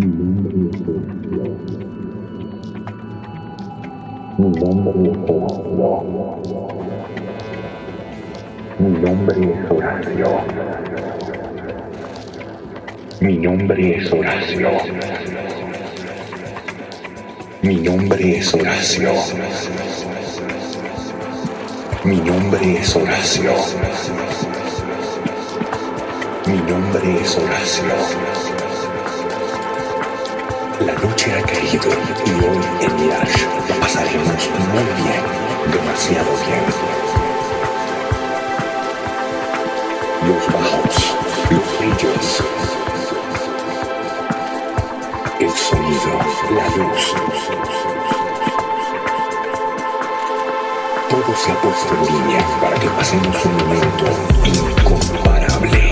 Mi nombre es Horacio. Mi nombre es Horacio. Mi nombre es Horacio. Mi nombre es Horacio. Mi nombre es Horacio. Mi nombre es Horacio. La noche ha caído y hoy en Yash pasaremos muy bien, demasiado bien. Los bajos, los brillos, el sonido, la luz. Todo se ha puesto en línea para que pasemos un momento incomparable.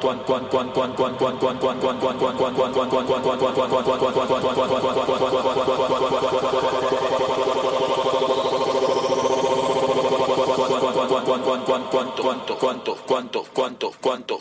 cuánto cuánto cuánto cuánto cuánto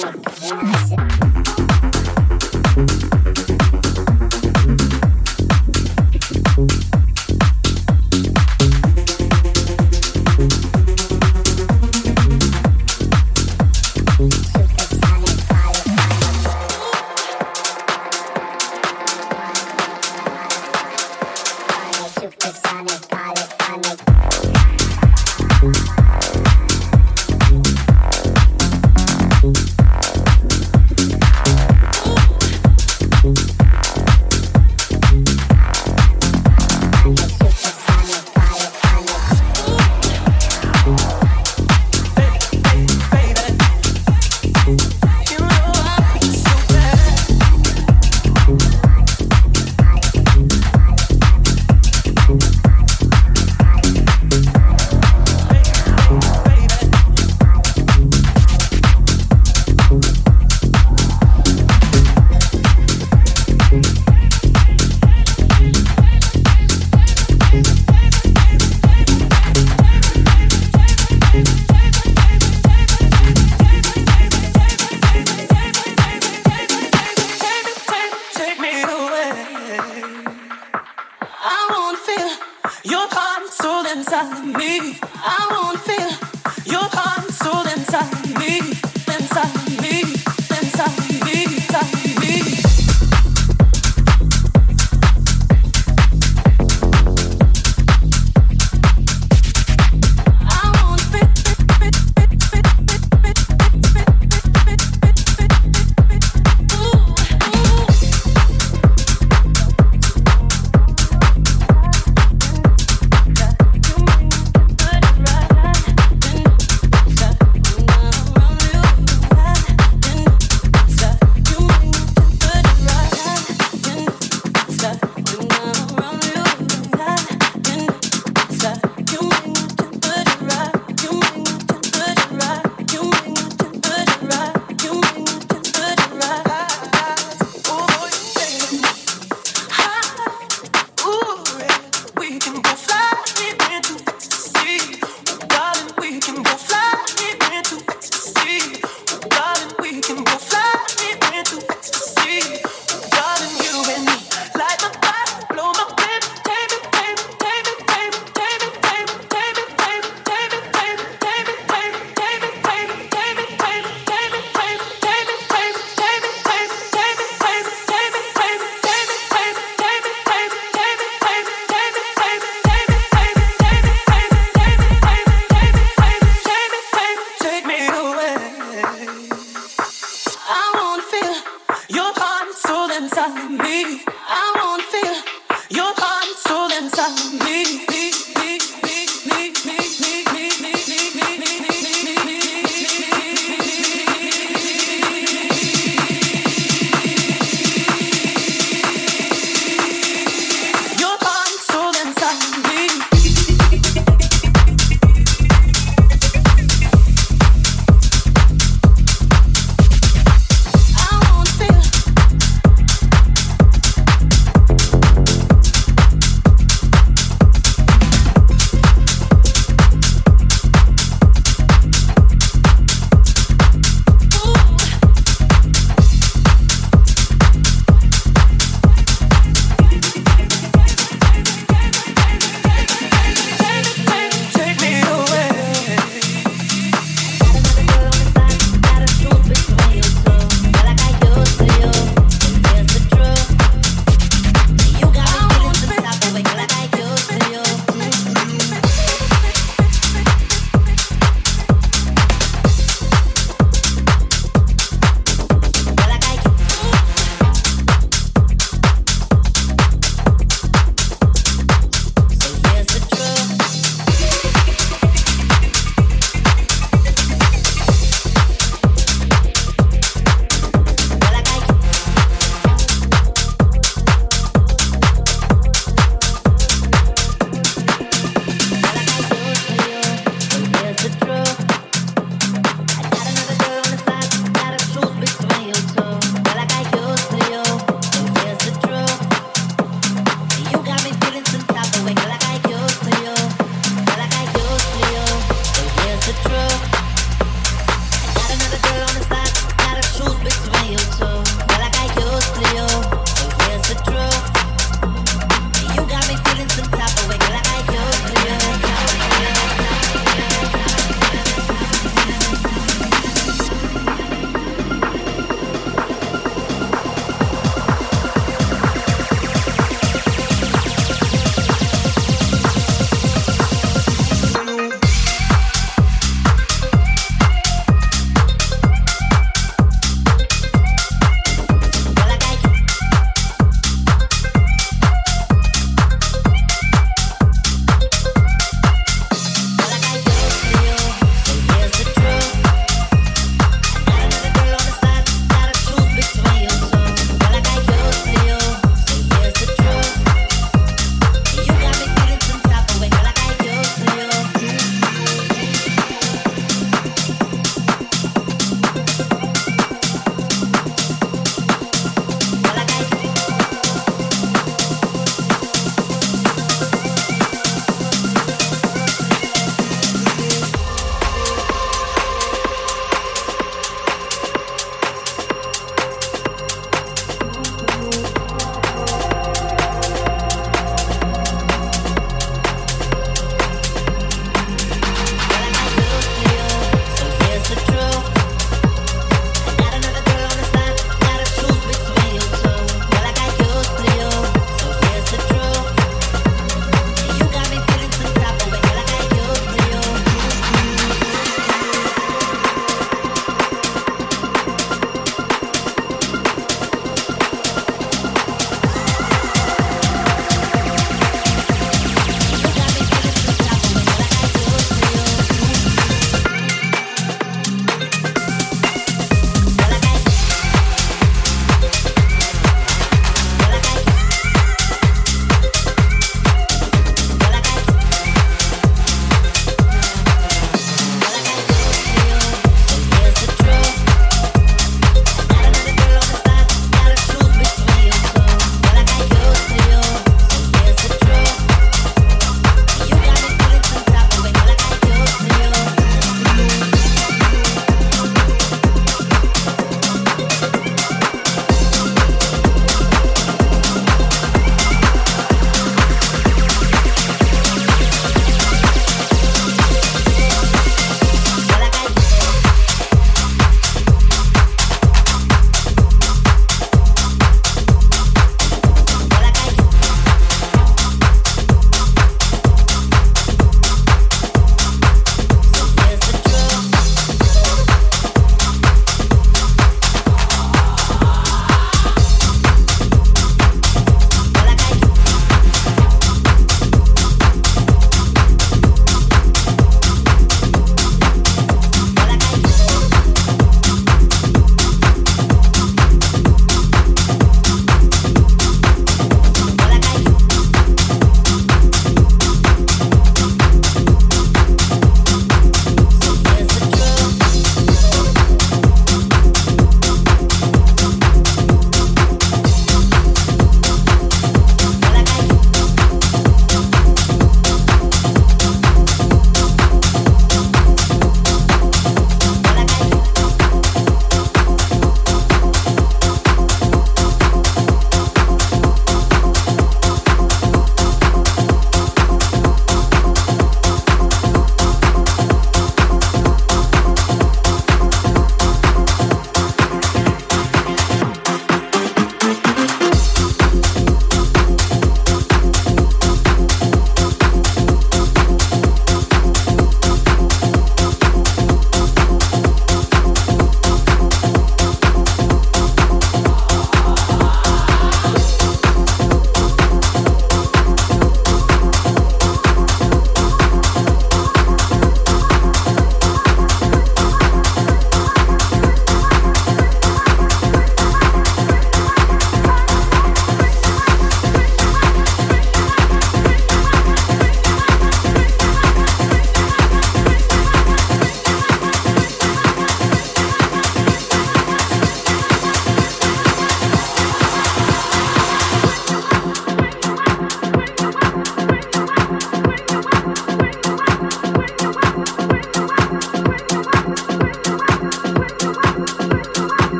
Thank you.